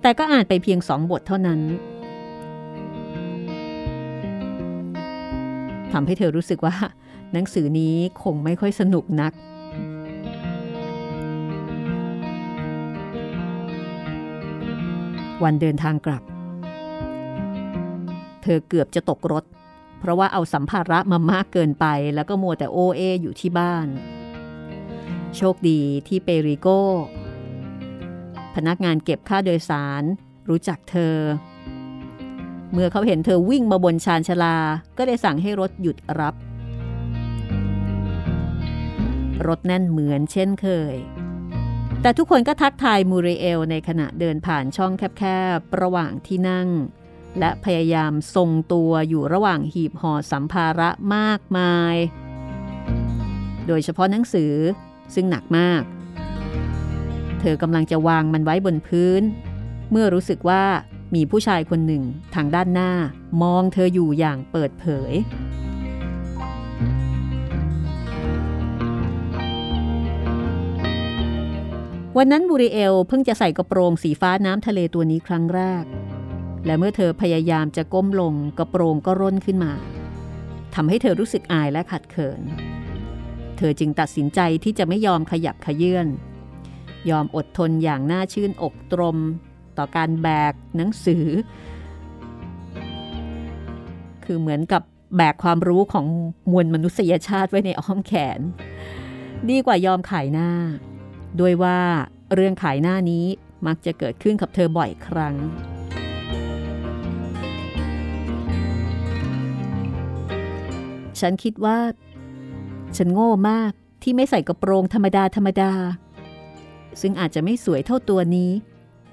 แต่ก็อ่านไปเพียงสองบทเท่านั้นทำให้เธอรู้สึกว่า หนังสือนี้คงไม่ค่อยสนุกนัก วันเดินทางกลับ เธอเกือบจะตกรถ เพราะว่าเอาสัมภาระมามากเกินไป แล้วก็มัวแต่โอเออยู่ที่บ้าน โชคดีที่เปริโกพนักงานเก็บค่าโดยสาร รู้จักเธอ เมื่อเขาเห็นเธอวิ่งมาบนชานชลา ก็ได้สั่งให้รถหยุดรับ รถแน่นเหมือนเช่นเคยแต่ทุกคนก็ทักทายมูเรเอลในขณะเดินผ่านช่องแคบๆ ระหว่างที่นั่ง และพยายามทรงตัวอยู่ระหว่างหีบห่อสัมภาระมากมาย โดยเฉพาะหนังสือซึ่งหนักมาก เธอกำลังจะวางมันไว้บนพื้น เมื่อรู้สึกว่ามีผู้ชายคนหนึ่งทางด้านหน้ามองเธออยู่อย่างเปิดเผย วันนั้นบูริเอลเพิ่งจะใส่กระโปรงสีฟ้าน้ำทะเลตัวนี้ครั้งแรก และเมื่อเธอพยายามจะก้มลงกระโปรงก็ร่นขึ้นมาทำให้เธอรู้สึกอายและขัดเขิน เธอจึงตัดสินใจที่จะไม่ยอมขยับขยื่นยอมอดทนอย่างน่าชื่นอกตรม ต่อการแบกหนังสือ คือเหมือนกับแบกความรู้ของมวลมนุษยชาติไว้ในอ้อมแขน ดีกว่ายอมขายหน้า ด้วยว่าเรื่องขายหน้านี้มักจะเกิดขึ้นกับเธอบ่อยครั้ง ฉันคิดว่า ฉันโง่มากที่ไม่ใส่กระโปรงธรรมดาธรรมดา ซึ่งอาจจะไม่สวยเท่าตัวนี้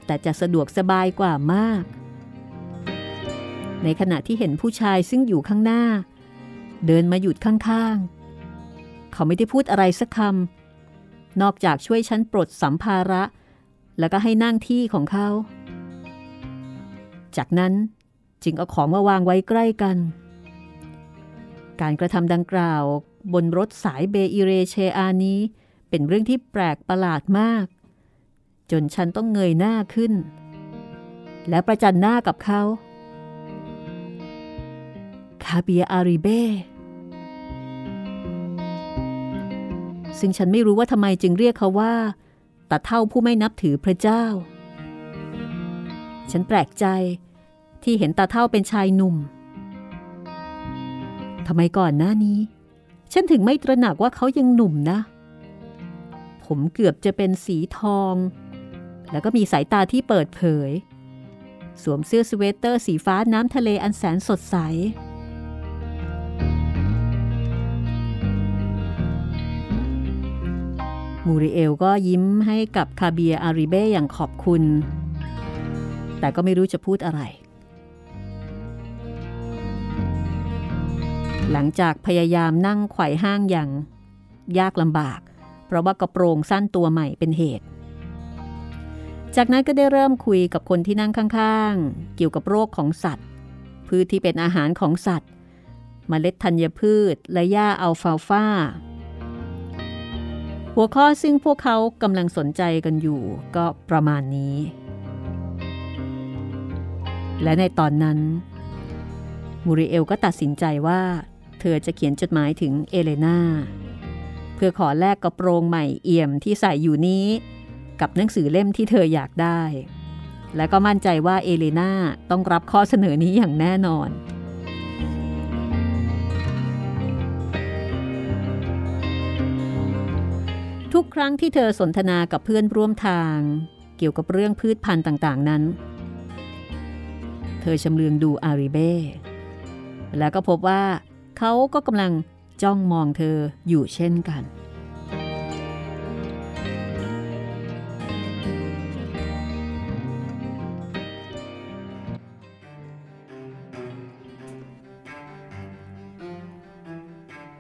แต่จะสะดวกสบายกว่ามาก ในขณะที่เห็นผู้ชายซึ่งอยู่ข้างหน้า เดินมาหยุดข้างๆ เขาไม่ได้พูดอะไรสักคำนอกจากช่วยฉันปลดสัมภาระ แล้วก็ให้นั่งที่ของเขา จากนั้นจึงเอาของมาวางไว้ใกล้กัน การกระทำดังกล่าวบนรถสายเบอิเรเชอานี้ เป็นเรื่องที่แปลกประหลาดมาก จนฉันต้องเงยหน้าขึ้น และประจันหน้ากับเขา คาเบียอาริเบซึ่งฉันไม่รู้ว่าทำไมจึงเรียกเขาว่าตาเท่าผู้ไม่นับถือพระเจ้า ฉันแปลกใจที่เห็นตาเท่าเป็นชายหนุ่ม ทำไมก่อนหน้านี้ ฉันถึงไม่ตระหนักว่าเขายังหนุ่มนะ ผมเกือบจะเป็นสีทอง แล้วก็มีสายตาที่เปิดเผย สวมเสื้อสเวตเตอร์สีฟ้าน้ำทะเลอันแสนสดใสมูริเอลก็ยิ้มให้กับคาเบียอาริเบ้อย่างขอบคุณ แต่ก็ไม่รู้จะพูดอะไร หลังจากพยายามนั่งไขว่ห้างอย่างยากลำบาก เพราะว่ากระโปรงสั้นตัวใหม่เป็นเหตุ จากนั้นก็ได้เริ่มคุยกับคนที่นั่งข้างๆ เกี่ยวกับโรคของสัตว์ พืชที่เป็นอาหารของสัตว์มเมล็ดธัญพืชและหญ้าอัลฟาฟาหัวข้อซึ่งพวกเขากำลังสนใจกันอยู่ก็ประมาณนี้ และในตอนนั้น มูริเอลก็ตัดสินใจว่า เธอจะเขียนจดหมายถึงเอเลนาเพื่อขอแลกกระโปรงใหม่เอี่ยมที่ใส่อยู่นี้ กับหนังสือเล่มที่เธออยากได้ และก็มั่นใจว่าเอเลนาต้องรับข้อเสนอนี้อย่างแน่นอนทุกครั้งที่เธอสนทนากับเพื่อนร่วมทาง เกี่ยวกับเรื่องพืชพันธุ์ต่างๆนั้น เธอชำเลืองดูอาริเบ้แล้วก็พบว่า เขาก็กำลังจ้องมองเธออยู่เช่นกัน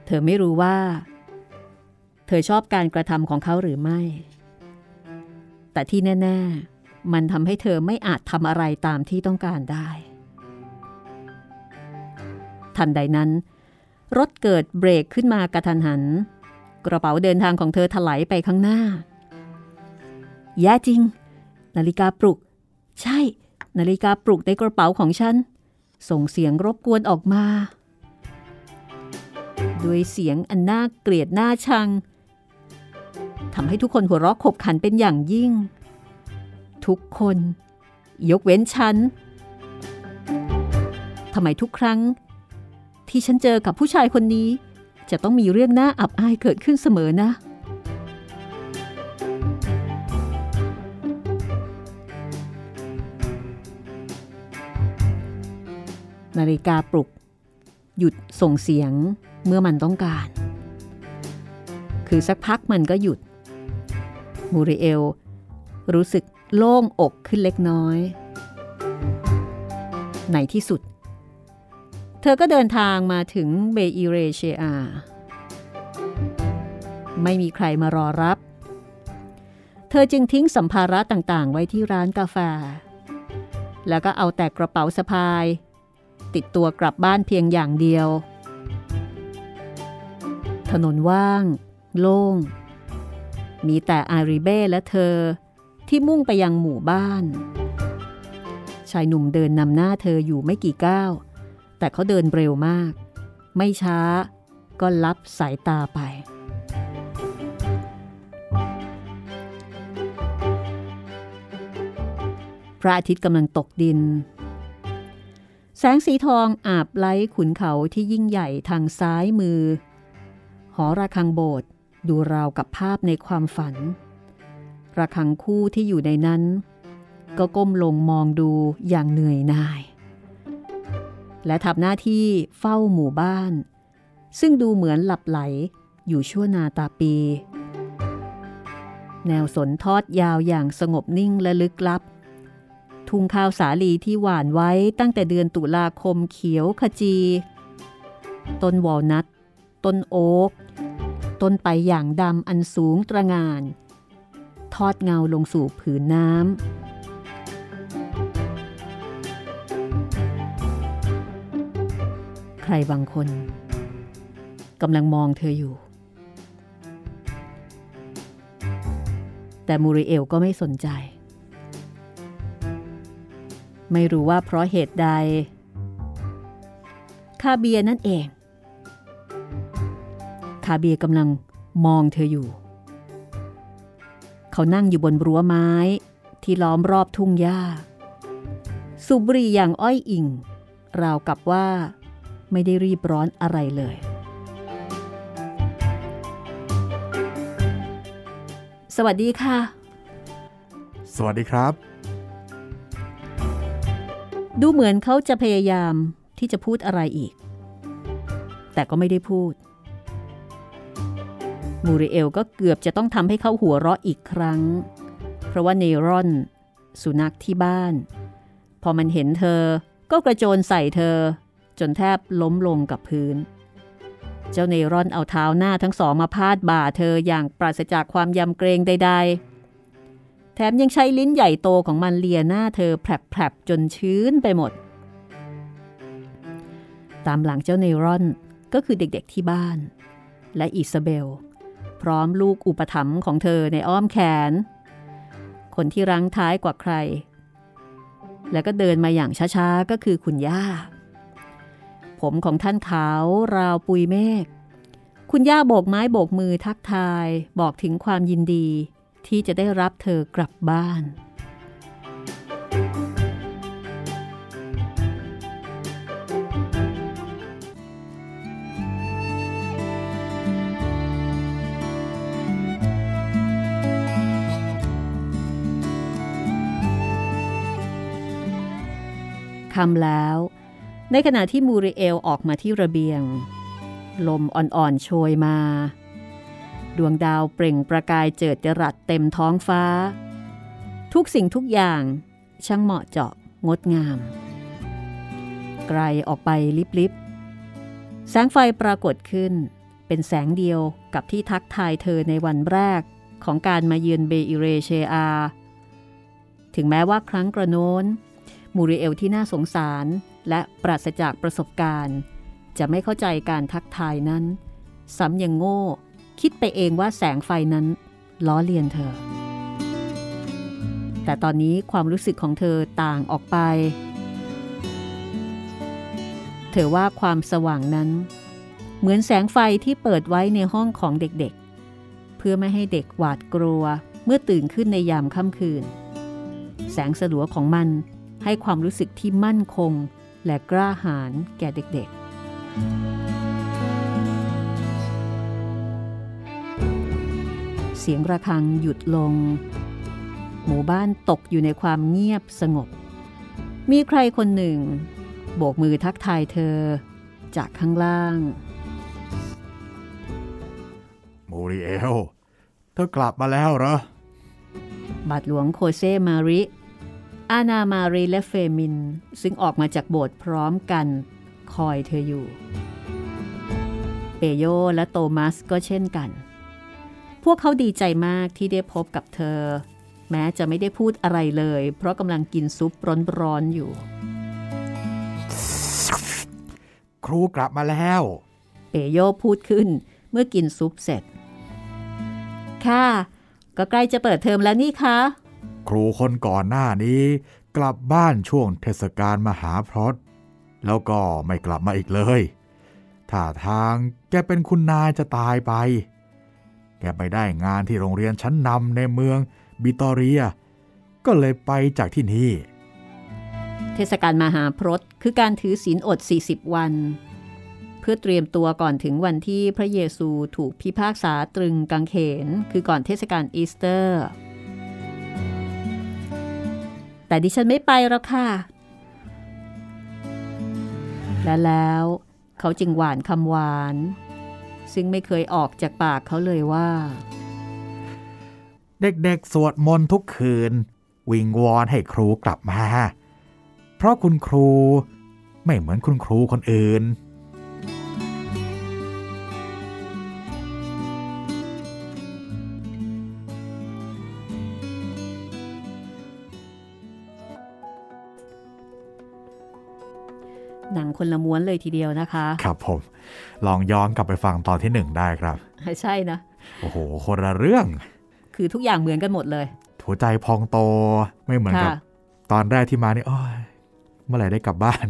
เธอไม่รู้ว่า เธอชอบการกระทำของเขาหรือไม่ แต่ที่แน่ ๆ มันทำให้เธอไม่อาจทำอะไรตามที่ต้องการได้ ทันใดนั้น รถเกิดเบรกขึ้นมากระทันหัน กระเป๋าเดินทางของเธอถลายไปข้างหน้า แย่จริง นาฬิกาปลุก ใช่ นาฬิกาปลุกในกระเป๋าของฉัน ส่งเสียงรบกวนออกมา ด้วยเสียงอันน่าเกลียดน่าชังทำให้ทุกคนหัวเราะขบขันเป็นอย่างยิ่ง ทุกคน ยกเว้นฉันทำไมทุกครั้ง ที่ฉันเจอกับผู้ชายคนนี้ จะต้องมีเรื่องน่าอับอายเกิดขึ้นเสมอนะ นาฬิกาปลุก หยุดส่งเสียงเมื่อมันต้องการ คือสักพักมันก็หยุด มูริเอล รู้สึกโล่งอกขึ้นเล็กน้อย ในที่สุดเธอก็เดินทางมาถึงเบอิเรเชอาไม่มีใครมารอรับ เธอจึงทิ้งสัมภาระต่างๆ ไว้ที่ร้านกาแฟ แล้วก็เอาแต่กระเป๋าสะพาย ติดตัวกลับบ้านเพียงอย่างเดียว ถนนว่าง โล่ง มีแต่อาริเบ้และเธอที่มุ่งไปยังหมู่บ้าน ชายหนุ่มเดินนำหน้าเธออยู่ไม่กี่ก้าว แต่เขาเดินเร็วมาก ไม่ช้าก็ลับสายตาไป พระอาทิตย์กำลังตกดิน แสงสีทองอาบไล้ขุนเขาที่ยิ่งใหญ่ทางซ้ายมือ หอระฆังโบสถ์ดูราวกับภาพในความฝัน ระคังคู่ที่อยู่ในนั้น ก็ก้มลงมองดูอย่างเหนื่อยหน่าย และทำหน้าที่เฝ้าหมู่บ้าน ซึ่งดูเหมือนหลับไหลอยู่ชั่วนาตาปี แนวสนทอดยาวอย่างสงบนิ่งและลึกลับ ทุ่งข้าวสาลีที่หว่านไว้ตั้งแต่เดือนตุลาคมเขียวขจี ต้นวอลนัทต้นโอ๊กต้นไปอย่างดำอันสูงตระงาน ทอดเงาลงสู่ผืนน้ำ รบางคนกำลังมองเธออยู่ แต่มูริเอลก็ไม่สนใจ ไม่รู้ว่าเพราะเหตุใด คาเบียนั่นเอง คาเบียกำลังมองเธออยู่ เขานั่งอยู่บนรั้วไม้ที่ล้อมรอบทุ่งหญ้า สูบบุหรี่อย่างอ้อยอิงราวกับว่า ไม่ได้รีบร้อนอะไรเลย สวัสดีค่ะ สวัสดีครับ ดูเหมือนเขาจะพยายามที่จะพูดอะไรอีก แต่ก็ไม่ได้พูด มูริเอลก็เกือบจะต้องทำให้เขาหัวเราะอีกครั้ง เพราะว่าเนรอน สุนัขที่บ้าน พอมันเห็นเธอก็กระโจนใส่เธอ จนแทบล้มลงกับพื้น เจ้าเนรอนเอาเท้าหน้าทั้งสองมาพาดบ่าเธออย่างปราศจากความยำเกรงใด ๆ แถมยังใช้ลิ้นใหญ่โตของมันเลียหน้าเธอแผลบๆจนชื้นไปหมด ตามหลังเจ้าเนรอนก็คือเด็กๆที่บ้าน และอิซาเบล พร้อมลูกอุปถัมภ์ของเธอในอ้อมแขน คนที่รั้งท้ายกว่าใคร แล้วก็เดินมาอย่างช้าๆ ก็คือคุณย่า ผมของท่านขาวราวปุยเมฆ คุณย่าโบกไม้โบกมือทักทายบอกถึงความยินดี ที่จะได้รับเธอกลับบ้าน คำแล้ว ในขณะที่มูริเอลออกมาที่ระเบียง ลมอ่อนๆโชยมา ดวงดาวเปล่งประกายเจิดจรัสเต็มท้องฟ้า ทุกสิ่งทุกอย่างช่างเหมาะเจาะงดงาม ไกลออกไปลิบๆแสงไฟปรากฏขึ้น เป็นแสงเดียวกับที่ทักทายเธอในวันแรกของการมาเยือนเบอิเรเชอา ถึงแม้ว่าครั้งกระโน้น มูริเอลที่น่าสงสาร และปราศจากประสบการณ์ จะไม่เข้าใจการทักทายนั้นซ้ำยังโง่ คิดไปเองว่าแสงไฟนั้น ล้อเลียนเธอ แต่ตอนนี้ความรู้สึกของเธอต่างออกไป เธอว่าความสว่างนั้น เหมือนแสงไฟที่เปิดไว้ในห้องของเด็กๆ เพื่อไม่ให้เด็กหวาดกลัวเมื่อตื่นขึ้นในยามค่ำคืน แสงสลัวของมันให้ความรู้สึกที่มั่นคง และกล้าหาญแก่เด็กๆ เสียงระฆังหยุดลง หมู่บ้านตกอยู่ในความเงียบสงบ มีใครคนหนึ่ง โบกมือทักทายเธอจากข้างล่างมูริเอล เธอกลับมาแล้วเหรอบาทหลวงโคเซมาริ อานามารีและเฟมิน ซึ่งออกมาจากโบสถ์พร้อมกัน คอยเธออยู่ เปโยและโตมัสก็เช่นกัน พวกเขาดีใจมากที่ได้พบกับเธอ แม้จะไม่ได้พูดอะไรเลย เพราะกำลังกินซุปร้อนๆอยู่ ครูกลับมาแล้ว เปโยพูดขึ้นเมื่อกินซุปเสร็จ ค่ะ ก็ใกล้จะเปิดเทอมแล้วนี่คะ ครูคนก่อนหน้านี้ กลับบ้านช่วงเทศกาลมหาพรตแล้วก็ไม่กลับมาอีกเลยท่าทางแกเป็นคุณนายจะตายไป แกไปได้งานที่โรงเรียนชั้นนำในเมืองบิตอเรีย ก็เลยไปจากที่นี่ เทศกาลมหาพรตคือการถือศีลอด 40 วัน เพื่อเตรียมตัวก่อนถึงวันที่พระเยซูถูกพิพากษาตรึงกางเขน คือก่อนเทศกาลอีสเตอร์ แต่ดิฉันไม่ไปหรอกค่ะ และแล้วเขาจึงหว่านคำหวาน ซึ่งไม่เคยออกจากปากเขาเลยว่า เด็กๆ สวดมนต์ทุกคืน วิงวอนให้ครูกลับมา เพราะคุณครูไม่เหมือนคุณครูคนอื่น คนละม้วนเลยทีเดียวนะคะ ครับผม ลองย้อนกลับไปฟังตอนที่หนึ่งได้ครับ ใช่นะ โอ้โห คนละเรื่อง คือทุกอย่างเหมือนกันหมดเลยหัวใจพองโตไม่เหมือนกับค่ะตอนแรกที่มานี่โอ้ยเมื่อไหร่ได้กลับบ้าน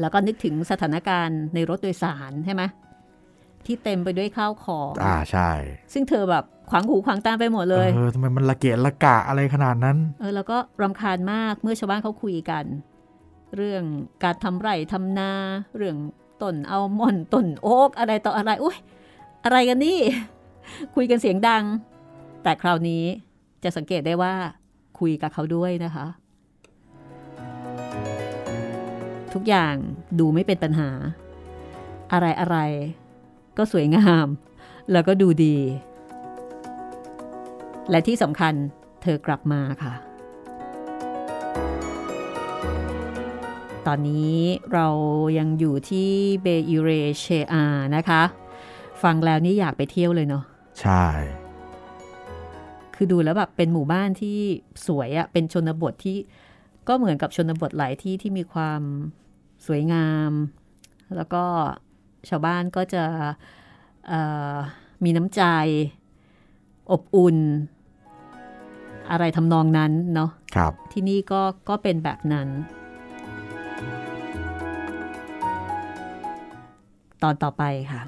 แล้วก็นึกถึงสถานการณ์ในรถโดยสารใช่ไหมที่เต็มไปด้วยข้าวของอ่าใช่ ซึ่งเธอแบบขวางหูขวางตาไปหมดเลยเออทำไมมันละเกะละกะอะไรขนาดนั้น เออแล้วก็รำคาญมากเมื่อชาวบ้านเขาคุยกัน เรื่องการทำไร่ทำนา เรื่องต้นอัลมอนด์ต้นโอ๊กอะไรต่ออะไรอุ้ยอะไรกันนี่ คุยกันเสียงดัง แต่คราวนี้จะสังเกตได้ว่าคุยกับเขาด้วยนะคะ ทุกอย่างดูไม่เป็นปัญหา อะไรอะไรก็สวยงาม แล้วก็ดูดี และที่สำคัญเธอกลับมาค่ะ ตอนนี้เรายังอยู่ที่เบอิเรเชอานะคะ ฟังแล้วนี่อยากไปเที่ยวเลยเนาะใช่ คือดูแล้วแบบเป็นหมู่บ้านที่สวยอะเป็นชนบทที่ก็เหมือนกับชนบทหลายที่ที่มีความสวยงาม แล้วก็ชาวบ้านก็จะเอ่อมีน้ำใจ อบอุ่น อะไรทำนองนั้นเนาะครับที่นี่ก็ก็เป็นแบบนั้น ตอนต่อไปค่ะ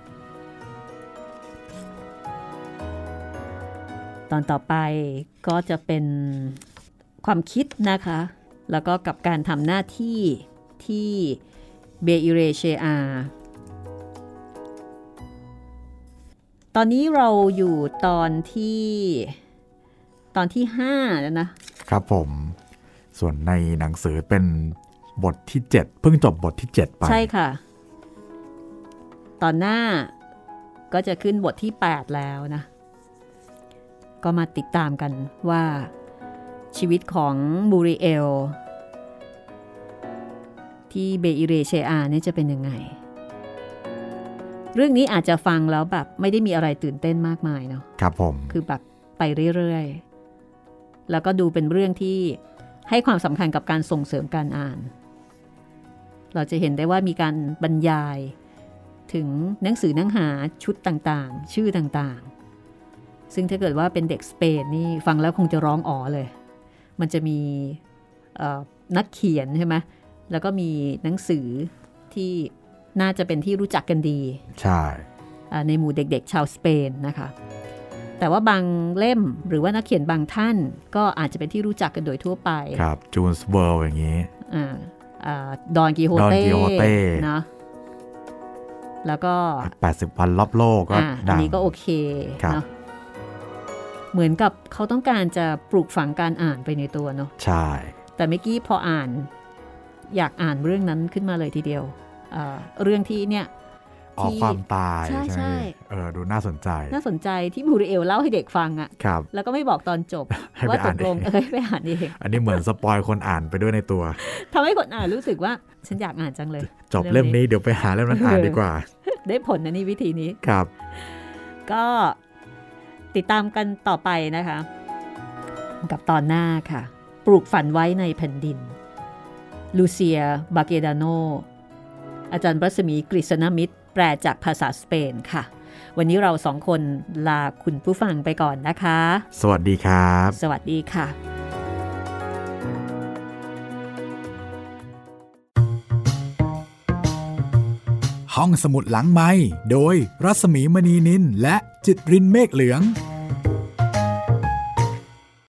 ตอนต่อไปก็จะเป็นความคิดนะคะ แล้วก็กับการทำหน้าที่ที่เบอิเรเชอาตอนนี้เราอยู่ตอนที่ตอนที่ 5 แล้วนะ ครับผม ส่วนในหนังสือเป็นบทที่ 7 เพิ่งจบบทที่ 7 ไป ใช่ค่ะ ตอนหน้าก็จะขึ้นบทที่ 8 แล้วนะ ก็มาติดตามกันว่าชีวิตของบูริเอล ที่เบอิเรเชอาเนี่ยจะเป็นยังไง เรื่องนี้อาจจะฟังแล้วแบบไม่ได้มีอะไรตื่นเต้นมากมายเนาะครับผม คือแบบไปเรื่อยๆ แล้วก็ดูเป็นเรื่องที่ให้ความสำคัญกับการส่งเสริมการอ่าน เราจะเห็นได้ว่ามีการบรรยาย ถึงหนังสือหนังหาชุดต่างๆ ชื่อต่างๆ ซึ่งถ้าเกิดว่าเป็นเด็กสเปนนี่ฟังแล้วคงจะร้องอ๋อเลย มันจะมีเอ่อนักเขียนใช่ไหมแล้วก็มีหนังสือที่น่าจะเป็นที่รู้จักกันดี ใช่อ่าในหมู่เด็กๆ ชาวสเปนนะคะ แต่ว่าบางเล่มหรือว่านักเขียนบางท่าน ก็อาจจะเป็นที่รู้จักกันโดยทั่วไป ครับจูลส์เวิร์นอย่างนี้อ่าอ่าดอนกิโฮ Don เต้ Quixote นะ แล้วก็ 80 วันรอบโลกก็อ่าอันดังนี้ก็โอเคครับเนาะเหมือนกับเขาต้องการจะปลูกฝังการอ่านไปในตัวเนาะใช่ แต่เมื่อกี้พออ่าน อยากอ่านเรื่องนั้นขึ้นมาเลยทีเดียวอ่าเรื่องที่เนี่ย ออกที่ความตายใช่ไหมใช่เออดูน่าสนใจ น่าสนใจที่บูริเอลเล่าให้เด็กฟังอะครับแล้วก็ไม่บอกตอนจบให้ไปว่าตอ่านกลงเองเอ้ยไปอ่านเองอันนี้เหมือนสปอยคนอ่านไปด้วยในตัวทำให้คนอ่านรู้สึกว่าฉันอยากอ่านจังเลย จบเล่มนี้เดี๋ยวไปหาเล่มนั้นอ่านดีกว่า ได้ผลนะนี่วิธีนี้ครับ ก็ติดตามกันต่อไปนะคะ กับตอนหน้าค่ะ ปลูกฝันไว้ในแผ่นดิน ลูเซีย บาเกดาโนอาจารย์รัศมีกฤษณมิตร แปลจากภาษาสเปนค่ะ วันนี้เราสองคนลาคุณผู้ฟังไปก่อนนะคะ สวัสดีครับ สวัสดีค่ะ ห้องสมุดหลังไม้โดยรัสมีมณีนินและจิตรินเมฆเหลือง